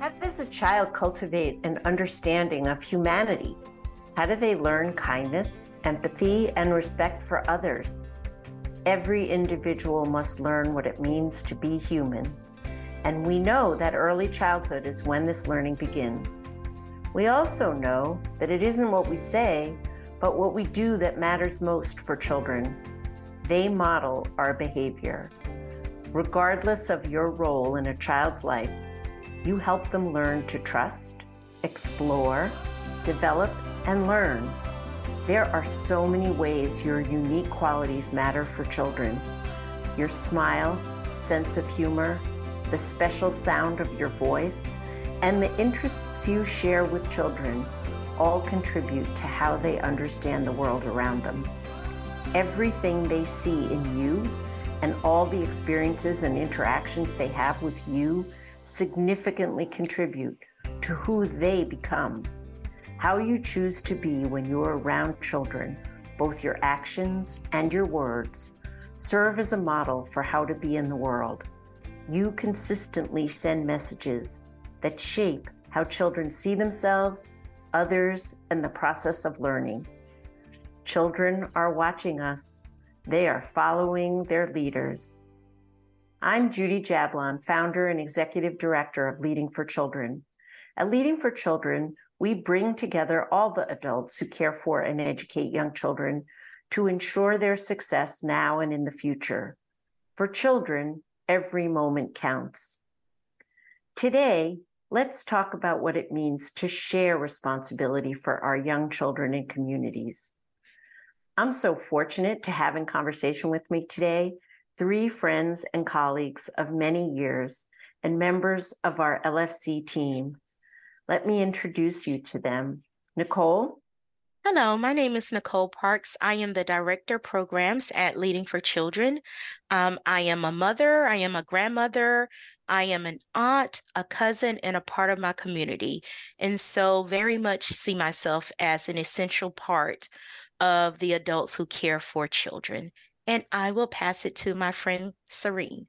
How does a child cultivate an understanding of humanity? How do they learn kindness, empathy, and respect for others? Every individual must learn what it means to be human. And we know that early childhood is when this learning begins. We also know that it isn't what we say, but what we do that matters most for children. They model our behavior. Regardless of your role in a child's life, you help them learn to trust, explore, develop, and learn. There are so many ways your unique qualities matter for children. Your smile, sense of humor, the special sound of your voice, and the interests you share with children all contribute to how they understand the world around them. Everything they see in you and all the experiences and interactions they have with you significantly contribute to who they become. How you choose to be when you're around children, both your actions and your words, serve as a model for how to be in the world. You consistently send messages that shape how children see themselves, others, and the process of learning. Children are watching us. They are following their leaders. I'm Judy Jablon, founder and executive director of Leading for Children. At Leading for Children, we bring together all the adults who care for and educate young children to ensure their success now and in the future. For children, every moment counts. Today, let's talk about what it means to share responsibility for our young children and communities. I'm so fortunate to have in conversation with me today three friends and colleagues of many years and members of our LFC team. Let me introduce you to them. Nichole? Hello, my name is Nichole Parks. I am the Director Programs at Leading for Children. Um, I am a mother, I am a grandmother, I am an aunt, a cousin, and a part of my community. And so, very much see myself as an essential part of the adults who care for children and I will pass it to my friend Serene.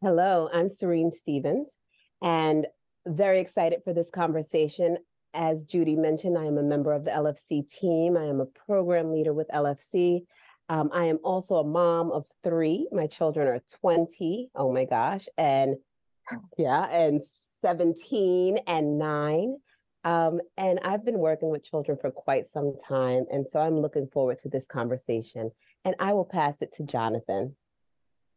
Hello, I'm Serene Stevens, and very excited for this conversation. As Judy mentioned, I am a member of the LFC team. I am a program leader with LFC. Um, I am also a mom of three. My children are 20, oh my gosh, and yeah, and 17 and nine. Um, and I've been working with children for quite some time. And so I'm looking forward to this conversation and I will pass it to Jonathan.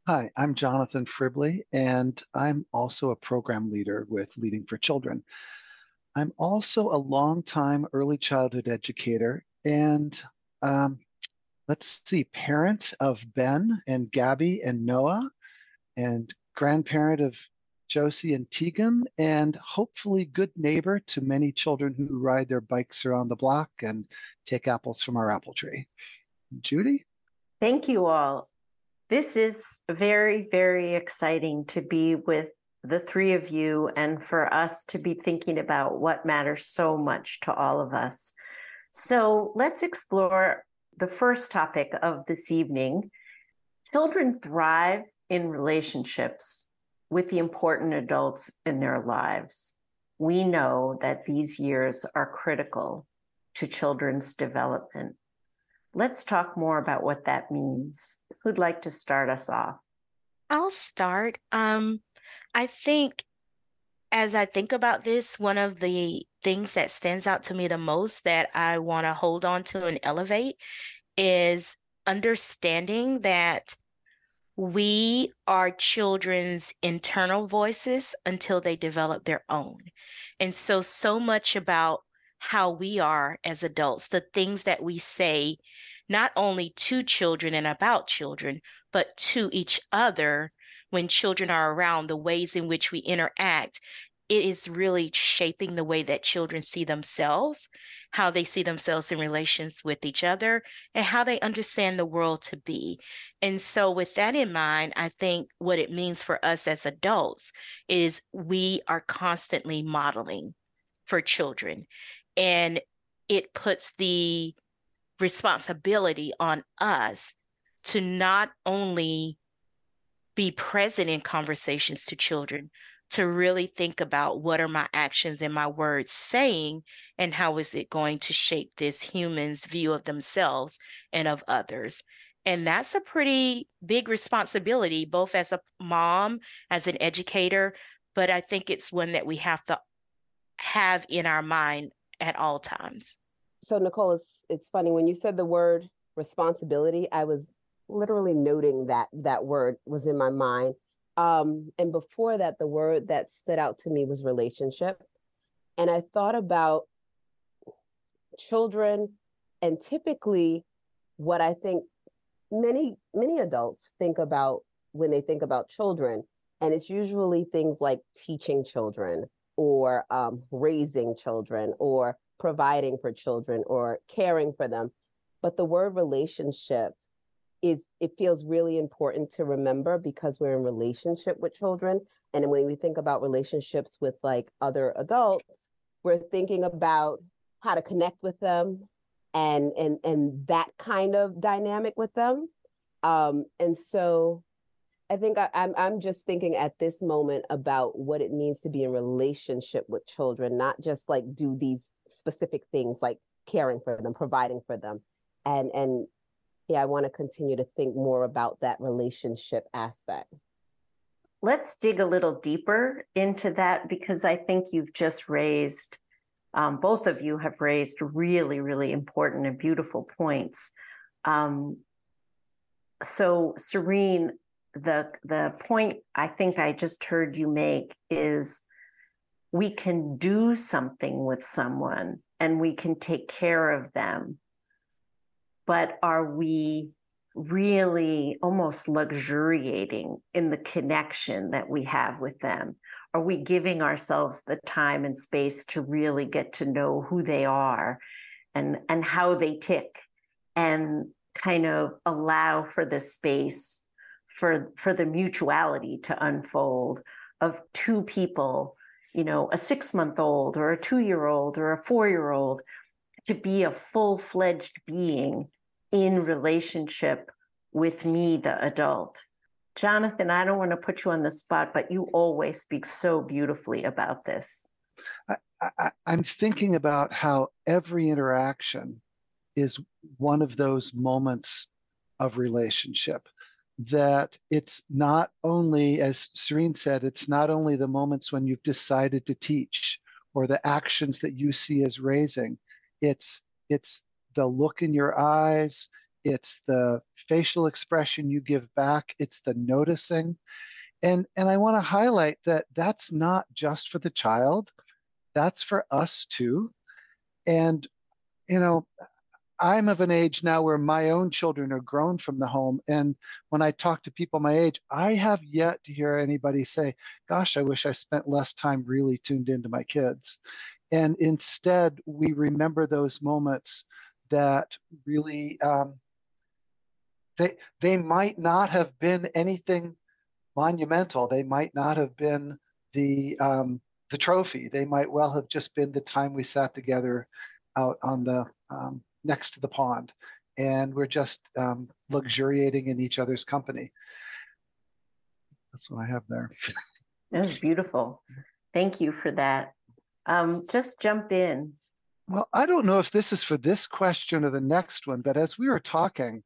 Hi, I'm Jonathan Fribley, and I'm also a program leader with Leading for Children. I'm also a longtime early childhood educator and um, let's see, parent of Ben and Gabby and Noah, and grandparent of Josie and Tegan, and hopefully good neighbor to many children who ride their bikes around the block and take apples from our apple tree. Judy? Thank you all. This is very, very exciting to be with the three of you and for us to be thinking about what matters so much to all of us. So let's explore the first topic of this evening. Children thrive in relationships with the important adults in their lives. We know that these years are critical to children's development. Let's talk more about what that means. Who'd like to start us off? I'll start. Um, I think as I think about this, one of the things that stands out to me the most that I want to hold on to and elevate is understanding that we are children's internal voices until they develop their own. And so, so much about how we are as adults, the things that we say, not only to children and about children, but to each other when children are around, the ways in which we interact. It is really shaping the way that children see themselves, how they see themselves in relations with each other, and how they understand the world to be. And so, with that in mind, I think what it means for us as adults is we are constantly modeling for children and it puts the responsibility on us to not only be present in conversations to children, to really think about what are my actions and my words saying and how is it going to shape this human's view of themselves and of others. And that's a pretty big responsibility both as a mom as an educator but i think it's one that we have to have in our mind at all times so nichole it's it's funny when you said the word responsibility i was literally noting that that word was in my mind um, and before that, the word that stood out to me was relationship. And I thought about children and typically what I think many, many adults think about when they think about children. And it's usually things like teaching children or um, raising children or providing for children or caring for them. But the word relationship is it feels really important to remember because we're in relationship with children and when we think about relationships with like other adults we're thinking about how to connect with them and and and that kind of dynamic with them um and so i think I, I'm, I'm just thinking at this moment about what it means to be in relationship with children not just like do these specific things like caring for them providing for them and and yeah, I want to continue to think more about that relationship aspect. Let's dig a little deeper into that because I think you've just raised, um, both of you have raised really, really important and beautiful points. Um, so, Serene, the the point I think I just heard you make is we can do something with someone and we can take care of them but are we really almost luxuriating in the connection that we have with them? Are we giving ourselves the time and space to really get to know who they are and, and how they tick and kind of allow for the space for, for the mutuality to unfold of two people, you know, a six month old or a two year old or a four year old to be a full fledged being in relationship with me, the adult. Jonathan, I don't want to put you on the spot, but you always speak so beautifully about this. I, am thinking about how every interaction is one of those moments of relationship. That it's not only, as Serene said, it's not only the moments when you've decided to teach or the actions that you see as raising. It's it's the look in your eyes, it's the facial expression you give back, it's the noticing. And, and I want to highlight that that's not just for the child, that's for us too. And, you know, I'm of an age now where my own children are grown from the home. And when I talk to people my age, I have yet to hear anybody say, Gosh, I wish I spent less time really tuned into my kids. And instead, we remember those moments that really um, they they might not have been anything monumental. They might not have been the um, the trophy. They might well have just been the time we sat together out on the um, next to the pond, and we're just um, luxuriating in each other's company. That's what I have there. That was beautiful. Thank you for that. Um, just jump in. Well, I don't know if this is for this question or the next one, but as we were talking,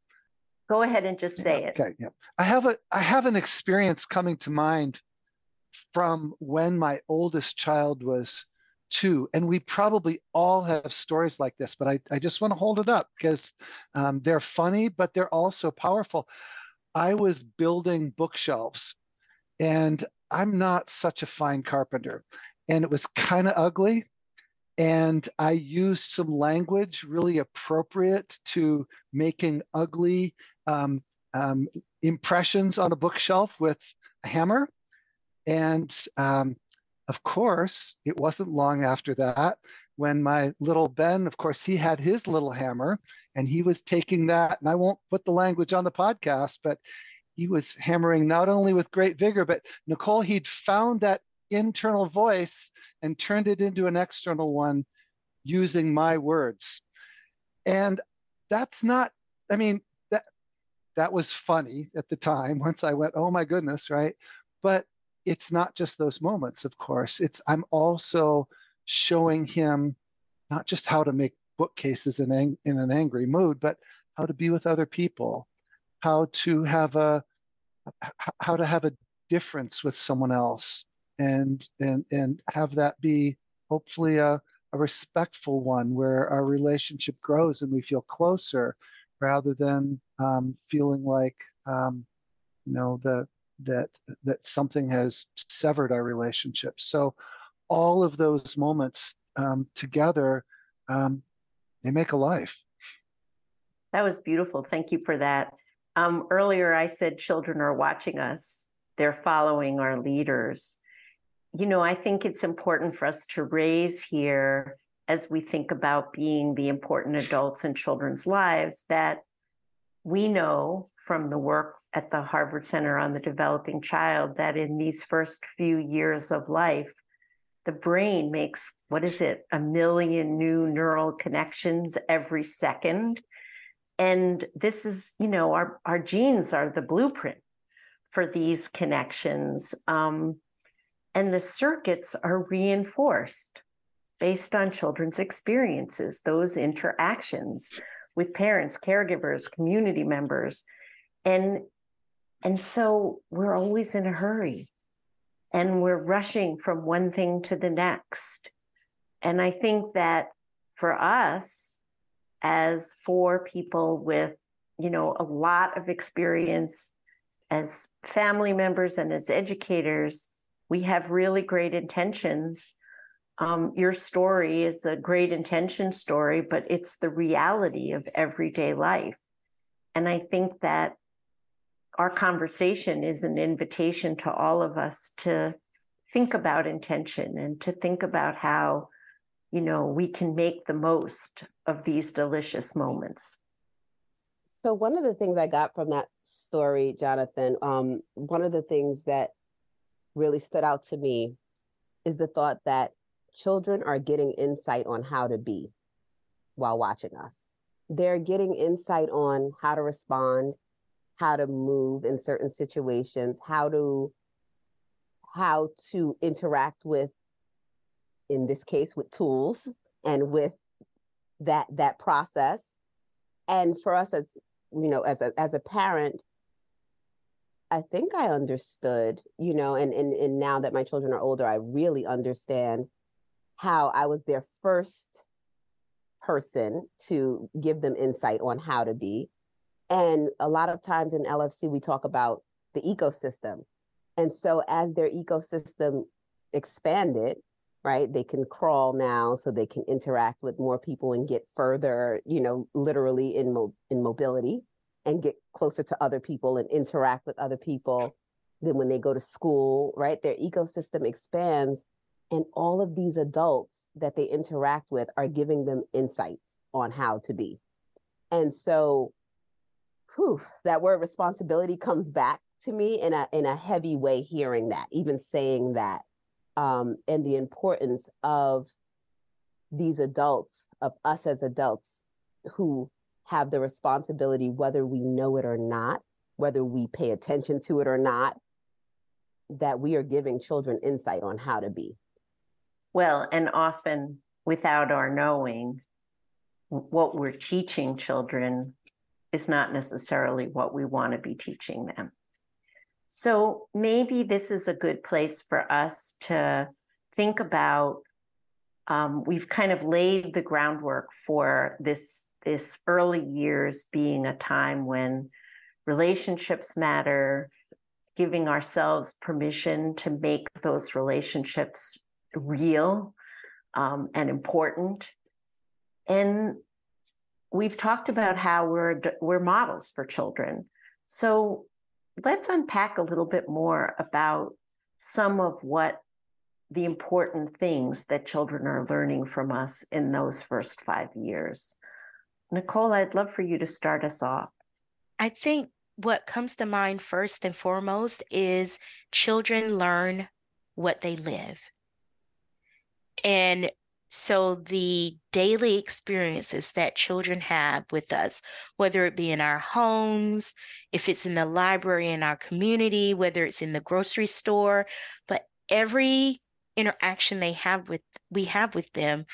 go ahead and just say yeah, it. Okay, yeah. I have a I have an experience coming to mind from when my oldest child was two, and we probably all have stories like this, but I, I just want to hold it up because um, they're funny, but they're also powerful. I was building bookshelves, and I'm not such a fine carpenter, and it was kind of ugly and I used some language really appropriate to making ugly um, um, impressions on a bookshelf with a hammer. And um, of course, it wasn't long after that when my little Ben, of course, he had his little hammer and he was taking that, and I won't put the language on the podcast, but he was hammering not only with great vigor, but Nichole, he'd found that internal voice and turned it into an external one using my words. And that's not, I mean, that that was funny at the time once I went, oh my goodness, right? But it's not just those moments, of course. It's I'm also showing him not just how to make bookcases in, ang- in an angry mood, but how to be with other people, how to have a how to have a difference with someone else, and and and have that be hopefully a, a respectful one where our relationship grows and we feel closer, rather than um, feeling like um, you know the that that something has severed our relationship. So all of those moments um, together, um, they make a life. That was beautiful. Thank you for that. Um, earlier, I said children are watching us, they're following our leaders. You know, I think it's important for us to raise here as we think about being the important adults in children's lives that we know from the work at the Harvard Center on the Developing Child that in these first few years of life, the brain makes what is it, a million new neural connections every second. And this is, you know, our, our genes are the blueprint for these connections. Um, and the circuits are reinforced based on children's experiences, those interactions with parents, caregivers, community members. And and so we're always in a hurry and we're rushing from one thing to the next. And I think that for us, as four people with, you know, a lot of experience as family members and as educators, we have really great intentions. Um, your story is a great intention story, but it's the reality of everyday life. And I think that our conversation is an invitation to all of us to think about intention and to think about how you know we can make the most of these delicious moments. So one of the things i got from that story jonathan um, one of the things that really stood out to me is the thought that children are getting insight on how to be while watching us. They're getting insight on how to respond how to move in certain situations, how to how to interact with in this case with tools and with that that process. And for us as you know as a as a parent i think i understood you know and and, and now that my children are older i really understand how i was their first person to give them insight on how to be and a lot of times in LFC, we talk about the ecosystem. And so as their ecosystem expanded, right, they can crawl now so they can interact with more people and get further, you know, literally in, mo- in mobility and get closer to other people and interact with other people. Then when they go to school, right, their ecosystem expands. And all of these adults that they interact with are giving them insights on how to be. And so whew, that word responsibility comes back to me in a in a heavy way hearing that even saying that um, and the importance of these adults of us as adults who have the responsibility whether we know it or not whether we pay attention to it or not that we are giving children insight on how to be. Well and often without our knowing what we're teaching children is not necessarily what we want to be teaching them. So maybe this is a good place for us to think about. Um, we've kind of laid the groundwork for this this early years being a time when relationships matter, giving ourselves permission to make those relationships real um, and important. And we've talked about how we're we're models for children. So let's unpack a little bit more about some of what the important things that children are learning from us in those first five years. Nichole, I'd love for you to start us off. I think what comes to mind first and foremost is children learn what they live. And So, the daily experiences that children have with us, whether it be in our homes, if it's in the library in our community, whether it's in the grocery store, but every interaction they have with we have with them,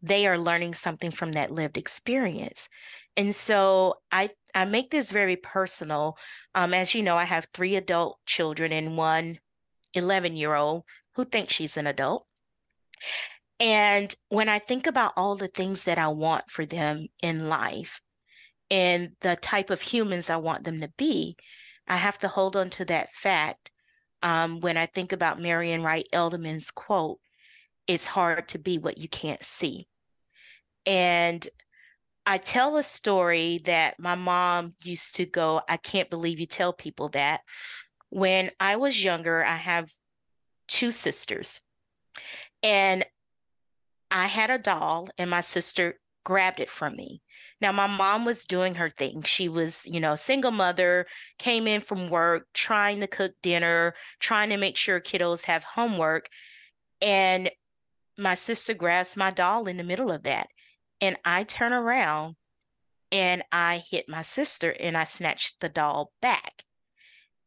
they are learning something from that lived experience. And so I I make this very personal. Um, as you know, I have three adult children and one 11 year old who thinks she's an adult. And when I think about all the things that I want for them in life and the type of humans I want them to be, I have to hold on to that fact. Um, when I think about Marian Wright Edelman's quote, it's hard to be what you can't see. And I tell a story that my mom used to go, I can't believe you tell people that. When I was younger, I have two sisters. And I had a doll and my sister grabbed it from me. Now, my mom was doing her thing. She was, you know, single mother, came in from work, trying to cook dinner, trying to make sure kiddos have homework. And my sister grabs my doll in the middle of that. And I turn around and I hit my sister and I snatched the doll back.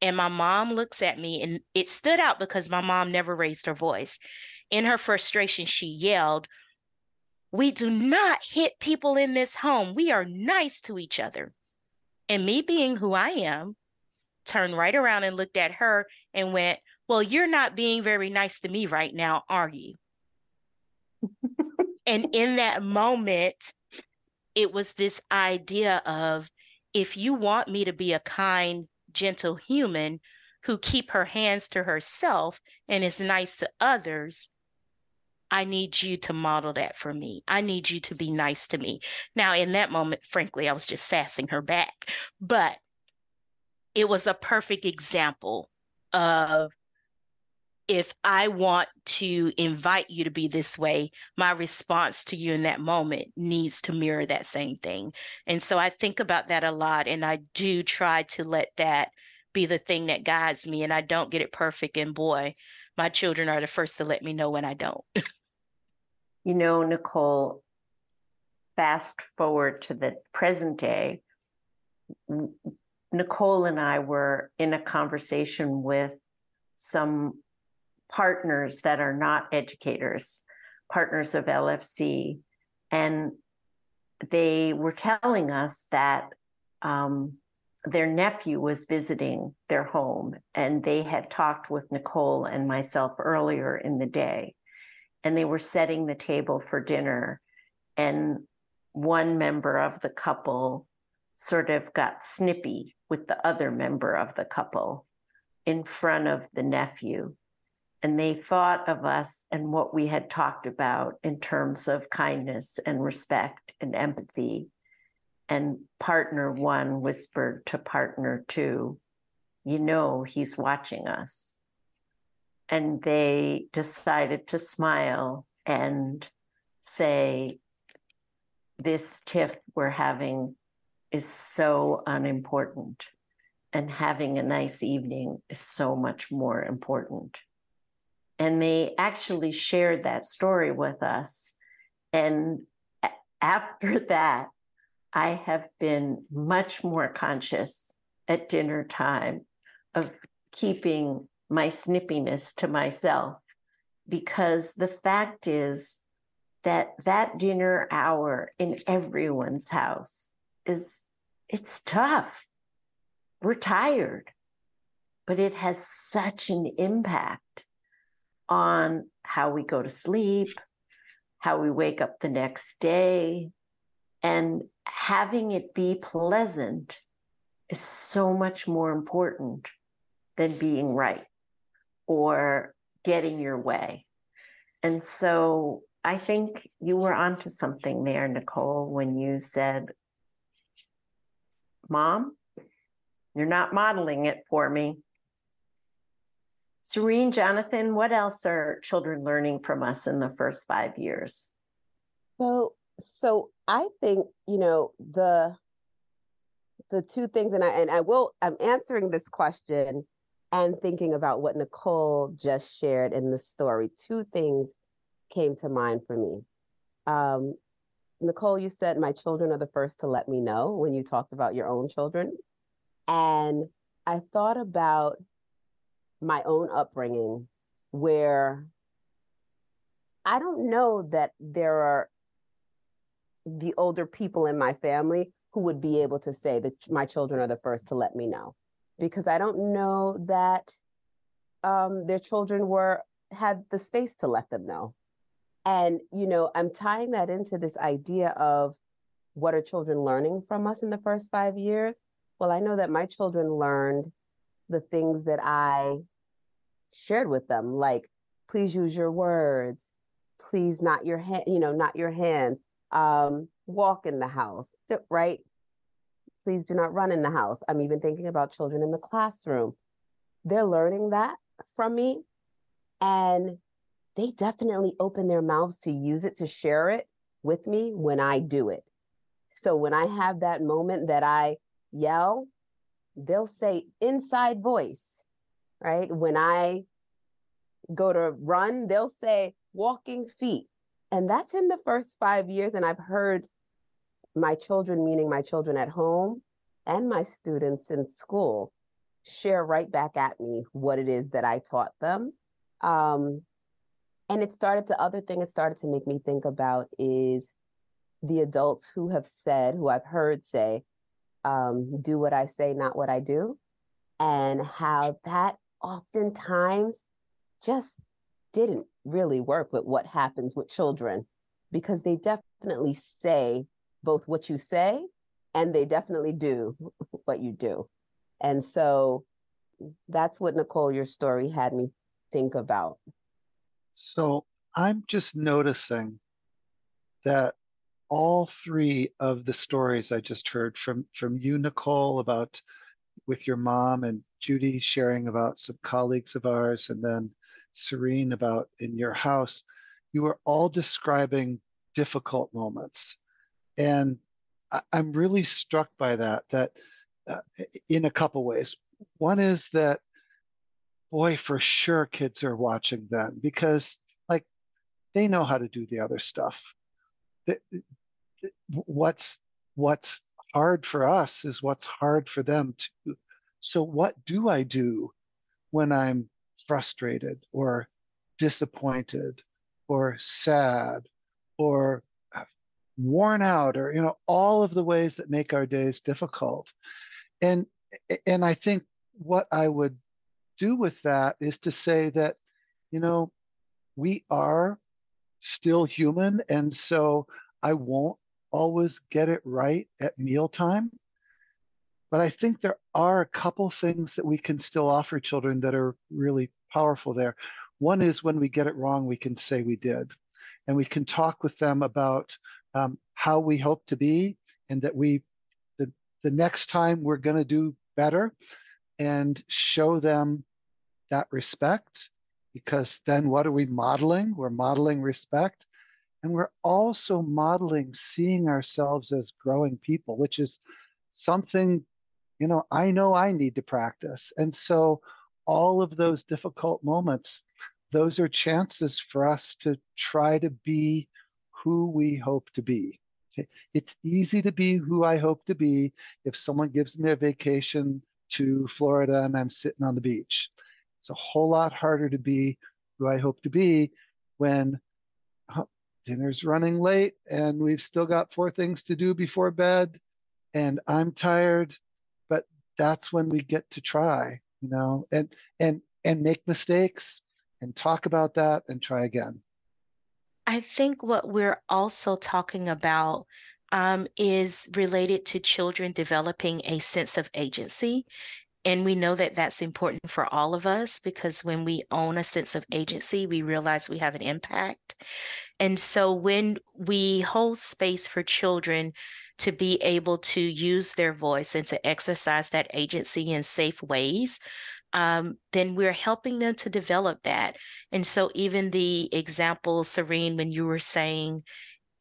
And my mom looks at me and it stood out because my mom never raised her voice in her frustration, she yelled, We do not hit people in this home. We are nice to each other. And me being who I am, turned right around and looked at her and went, Well, you're not being very nice to me right now, are you? and in that moment, it was this idea of if you want me to be a kind, gentle human who keep her hands to herself and is nice to others, I need you to model that for me. I need you to be nice to me. Now, in that moment, frankly, I was just sassing her back, but it was a perfect example of if I want to invite you to be this way, my response to you in that moment needs to mirror that same thing. And so I think about that a lot. And I do try to let that be the thing that guides me. And I don't get it perfect. And boy, my children are the first to let me know when I don't. You know, Nichole, fast forward to the present day, Nichole and I were in a conversation with some partners that are not educators, partners of LFC, and they were telling us that um, their nephew was visiting their home, and they had talked with Nichole and myself earlier in the day and they were setting the table for dinner. And one member of the couple sort of got snippy with the other member of the couple in front of the nephew. And they thought of us and what we had talked about in terms of kindness and respect and empathy. And partner one whispered to partner two, You know, he's watching us and they decided to smile and say, This tiff we're having is so unimportant, and having a nice evening is so much more important. And they actually shared that story with us. And after that, I have been much more conscious at dinner time of keeping my snippiness to myself because the fact is that that dinner hour in everyone's house is it's tough. We're tired but it has such an impact on how we go to sleep how we wake up the next day and having it be pleasant is so much more important than being right or getting your way. And so I think you were onto something there, Nichole, when you said, Mom, you're not modeling it for me. Serene, Jonathan, what else are children learning from us in the first five years? So, so I think you know the the two things, and I and I will. I'm answering this question and thinking about what Nichole just shared in the story, two things came to mind for me. Um, Nichole, you said my children are the first to let me know when you talked about your own children. And I thought about my own upbringing where I don't know that there are the older people in my family who would be able to say that my children are the first to let me know because I don't know that um, their children were had the space to let them know. And you know, I'm tying that into this idea of what are children learning from us in the first 5 years? Well, I know that my children learned the things that I shared with them like please use your words, please not your hand, you know, not your hands. Um, walk in the house, right? Please do not run in the house. I'm even thinking about children in the classroom. They're learning that from me. And they definitely open their mouths to use it, to share it with me when I do it. So when I have that moment that I yell, they'll say inside voice, right? When I go to run, they'll say walking feet. And that's in the first five years. And I've heard my children, meaning my children at home and my students in school, share right back at me what it is that I taught them. Um, and it started to other thing it started to make me think about is the adults who have said, who I've heard say, um, do what I say, not what I do. And how that oftentimes just didn't really work with what happens with children because they definitely say both what you say and they definitely do what you do. And so that's what Nichole, your story had me think about. So I'm just noticing that all three of the stories I just heard from from you, Nichole, about with your mom and Judy sharing about some colleagues of ours, and then Serene about in your house, you are all describing difficult moments. And I, am really struck by that, that uh, in a couple ways. One is that, boy, for sure kids are watching them because like they know how to do the other stuff. What's what's hard for us is what's hard for them too. So what do I do when I'm frustrated or disappointed or sad or worn out or you know all of the ways that make our days difficult and and i think what i would do with that is to say that you know we are still human and so i won't always get it right at mealtime but I think there are a couple things that we can still offer children that are really powerful there. One is when we get it wrong, we can say we did. And we can talk with them about um, how we hope to be and that we, the, the next time we're going to do better and show them that respect. Because then what are we modeling? We're modeling respect. And we're also modeling seeing ourselves as growing people, which is something you know, I know I need to practice. And so all of those difficult moments, those are chances for us to try to be who we hope to be. It's easy to be who I hope to be if someone gives me a vacation to Florida and I'm sitting on the beach. It's a whole lot harder to be who I hope to be when dinner's running late and we've still got four things to do before bed and I'm tired but that's when we get to try, you know, and and and make mistakes and talk about that and try again. I think what we're also talking about um, is related to children developing a sense of agency. And we know that that's important for all of us because when we own a sense of agency, we realize we have an impact. And so when we hold space for children to be able to use their voice and to exercise that agency in safe ways, um, then we're helping them to develop that. And so, even the example, Serene, when you were saying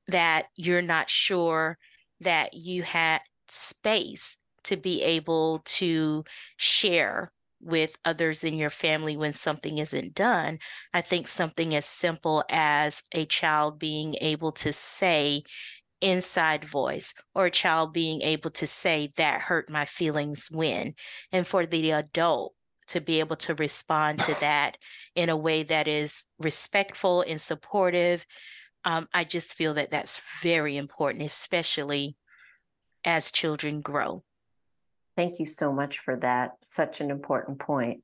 that you're not sure that you had space to be able to share with others in your family when something isn't done. I think something as simple as a child being able to say inside voice or a child being able to say that hurt my feelings when and for the adult to be able to respond to that in a way that is respectful and supportive um, i just feel that that's very important especially as children grow Thank you so much for that. Such an important point.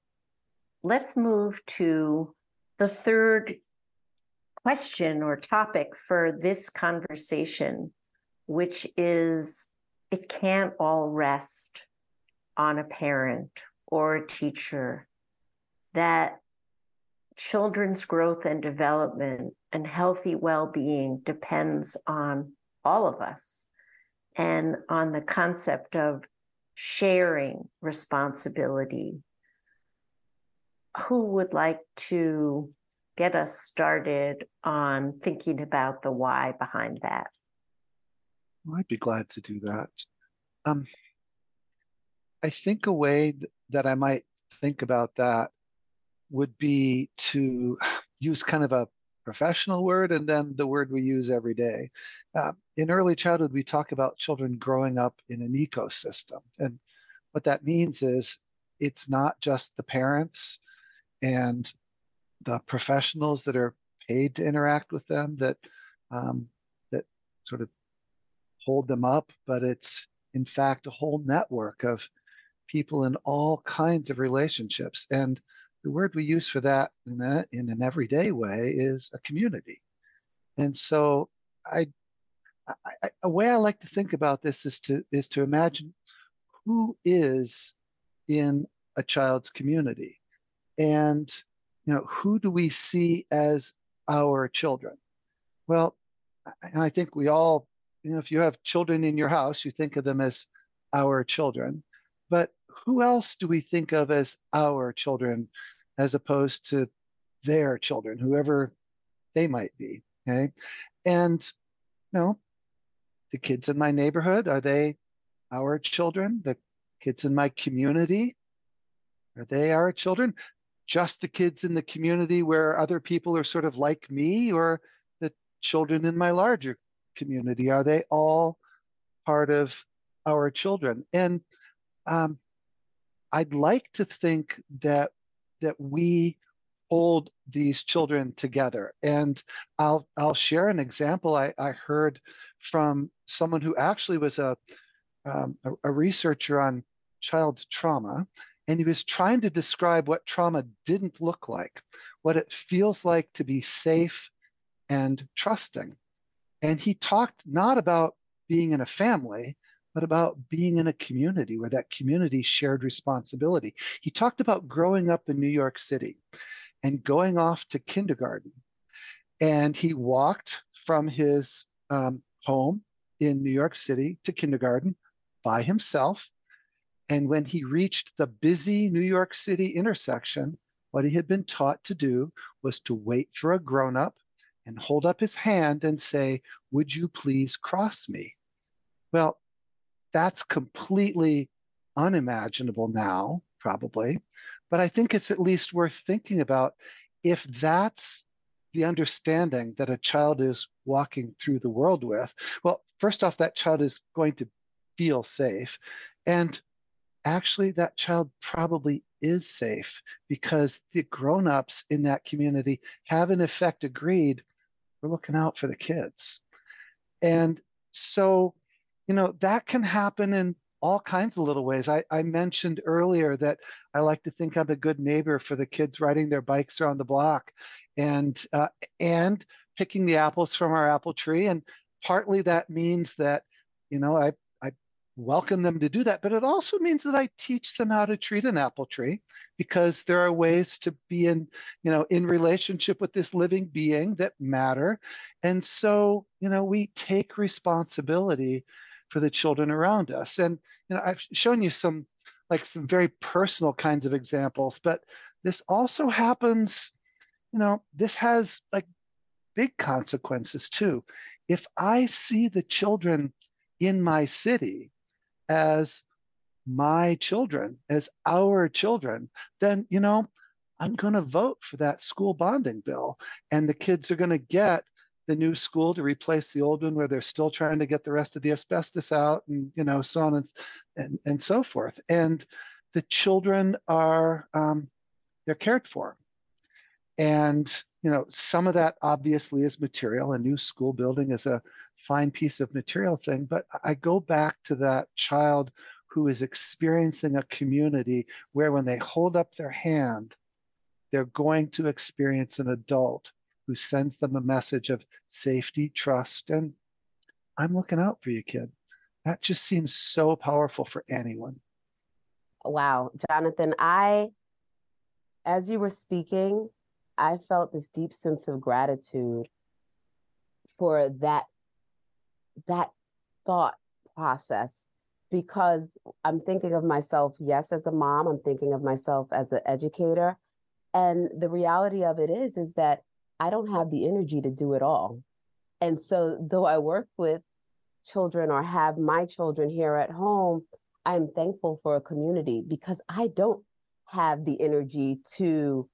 Let's move to the third question or topic for this conversation, which is it can't all rest on a parent or a teacher, that children's growth and development and healthy well being depends on all of us and on the concept of sharing responsibility. Who would like to get us started on thinking about the why behind that? I'd be glad to do that. Um, I think a way that I might think about that would be to use kind of a professional word and then the word we use every day. Uh, in early childhood, we talk about children growing up in an ecosystem. And what that means is it's not just the parents and the professionals that are paid to interact with them that um, that sort of hold them up, but it's in fact a whole network of people in all kinds of relationships. And the word we use for that in, in an everyday way is a community. And so I, I, a way I like to think about this is to is to imagine who is in a child's community and you know who do we see as our children well and i think we all you know if you have children in your house you think of them as our children but who else do we think of as our children as opposed to their children, whoever they might be? Okay. And, you know, the kids in my neighborhood, are they our children? The kids in my community, are they our children? Just the kids in the community where other people are sort of like me, or the children in my larger community? Are they all part of our children? And um, I'd like to think that that we hold these children together. And I'll I'll share an example I, I heard from someone who actually was a, um, a, a researcher on child trauma, and he was trying to describe what trauma didn't look like, what it feels like to be safe and trusting. And he talked not about being in a family, but about being in a community where that community shared responsibility. He talked about growing up in New York City and going off to kindergarten. And he walked from his um, home in New York City to kindergarten by himself. And when he reached the busy New York City intersection, what he had been taught to do was to wait for a grown up and hold up his hand and say, Would you please cross me? Well, that's completely unimaginable now, probably. But I think it's at least worth thinking about if that's the understanding that a child is walking through the world with. Well, first off, that child is going to feel safe. And actually, that child probably is safe because the grown-ups in that community have in effect agreed we're looking out for the kids. And so you know, that can happen in all kinds of little ways. I, I mentioned earlier that I like to think I'm a good neighbor for the kids riding their bikes around the block and uh, and picking the apples from our apple tree. And partly that means that, you know, I, I welcome them to do that, but it also means that I teach them how to treat an apple tree because there are ways to be in, you know, in relationship with this living being that matter. And so, you know, we take responsibility for the children around us. And you know, I've shown you some like some very personal kinds of examples, but this also happens, you know, this has like big consequences too. If I see the children in my city as my children as our children, then, you know, I'm going to vote for that school bonding bill. And the kids are going to get the new school to replace the old one where they're still trying to get the rest of the asbestos out and, you know, so on and, and, and so forth. And the children are, um, they're cared for. And, you know, some of that obviously is material. A new school building is a fine piece of material thing, but I go back to that child who is experiencing a community where when they hold up their hand, they're going to experience an adult who sends them a message of safety, trust, and I'm looking out for you, kid. That just seems so powerful for anyone. Wow, Jonathan, I, as you were speaking, I felt this deep sense of gratitude for that that thought process because I'm thinking of myself, yes, as a mom, I'm thinking of myself as an educator. And the reality of it is, is that I don't have the energy to do it all. And so though I work with children or have my children here at home, I'm thankful for a community because I don't have the energy to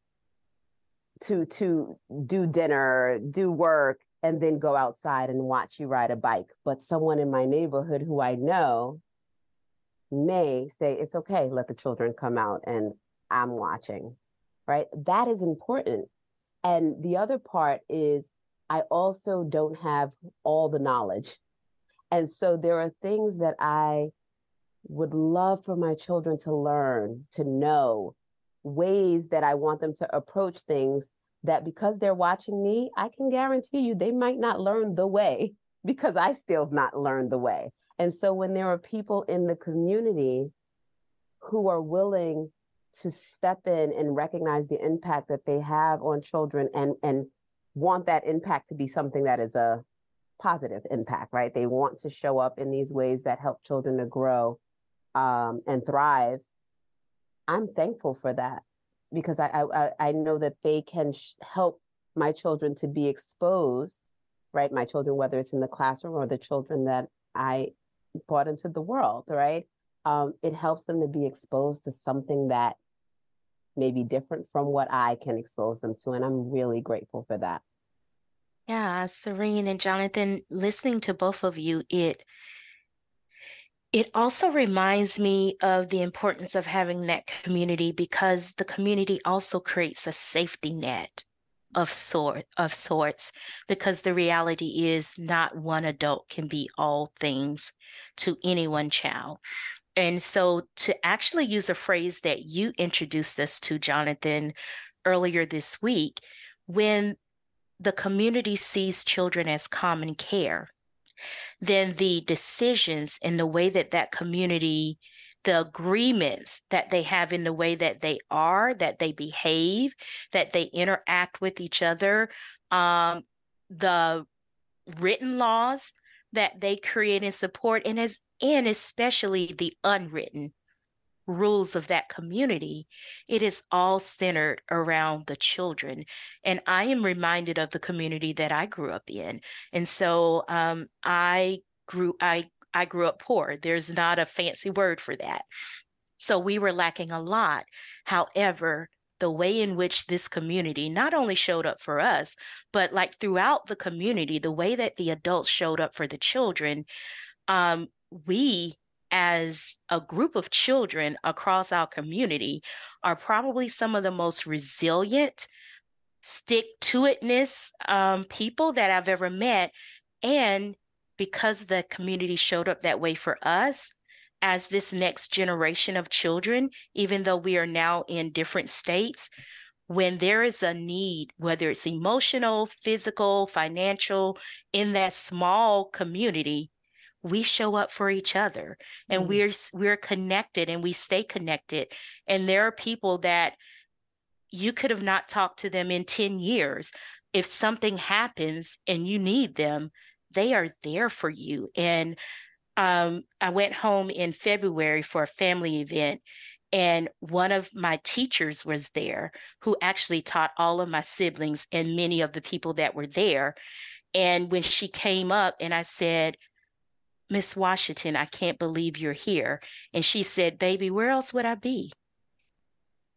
to to do dinner, do work, and then go outside and watch you ride a bike. But someone in my neighborhood who I know may say, it's okay, let the children come out and I'm watching, right? That is important. And the other part is, I also don't have all the knowledge. And so there are things that I would love for my children to learn, to know, ways that I want them to approach things that because they're watching me, I can guarantee you they might not learn the way because I still not learned the way. And so when there are people in the community who are willing to step in and recognize the impact that they have on children and and want that impact to be something that is a positive impact, right? They want to show up in these ways that help children to grow um, and thrive. I'm thankful for that because I I, I know that they can sh- help my children to be exposed, right? My children, whether it's in the classroom or the children that I brought into the world, right? Um, it helps them to be exposed to something that may be different from what I can expose them to. And I'm really grateful for that. Yeah, Serene and Jonathan, listening to both of you, it it also reminds me of the importance of having that community because the community also creates a safety net of sort of sorts because the reality is not one adult can be all things to any one child. And so to actually use a phrase that you introduced us to Jonathan earlier this week when the community sees children as common care then the decisions and the way that that community the agreements that they have in the way that they are, that they behave, that they interact with each other, um, the written laws that they create and support, and as and especially the unwritten rules of that community, it is all centered around the children. And I am reminded of the community that I grew up in. And so um, I grew, I, I grew up poor. There's not a fancy word for that. So we were lacking a lot. However, the way in which this community not only showed up for us, but like throughout the community, the way that the adults showed up for the children, um, we as a group of children across our community are probably some of the most resilient, stick to itness um, people that I've ever met. And because the community showed up that way for us, as this next generation of children, even though we are now in different states, when there is a need, whether it's emotional, physical, financial, in that small community, we show up for each other and mm. we're we're connected and we stay connected and there are people that you could have not talked to them in 10 years. If something happens and you need them they are there for you and um, i went home in february for a family event and one of my teachers was there who actually taught all of my siblings and many of the people that were there and when she came up and i said Miss Washington, I can't believe you're here. And she said, Baby, where else would I be?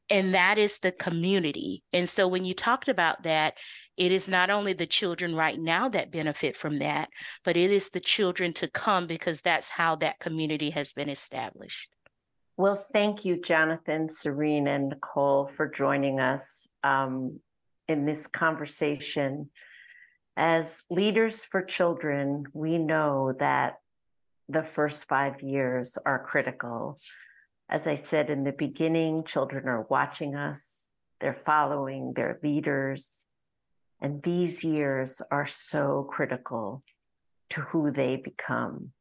And that is the community. And so when you talked about that, it is not only the children right now that benefit from that, but it is the children to come because that's how that community has been established. Well, thank you, Jonathan, Serene, and Nichole, for joining us um, in this conversation. As leaders for children, we know that the first five years are critical. As I said in the beginning, children are watching us, they're following their leaders. And these years are so critical to who they become.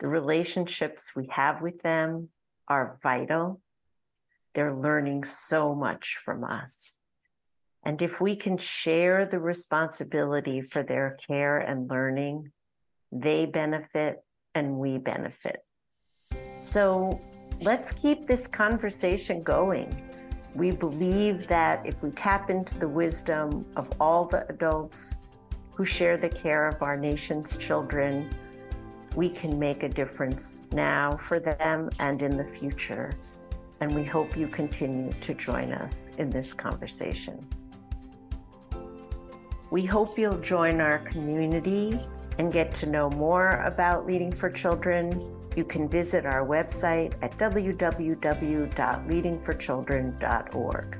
The relationships we have with them are vital. They're learning so much from us. And if we can share the responsibility for their care and learning, they benefit and we benefit. So let's keep this conversation going. We believe that if we tap into the wisdom of all the adults who share the care of our nation's children, we can make a difference now for them and in the future. And we hope you continue to join us in this conversation. We hope you'll join our community and get to know more about Leading for Children. You can visit our website at www.leadingforchildren.org.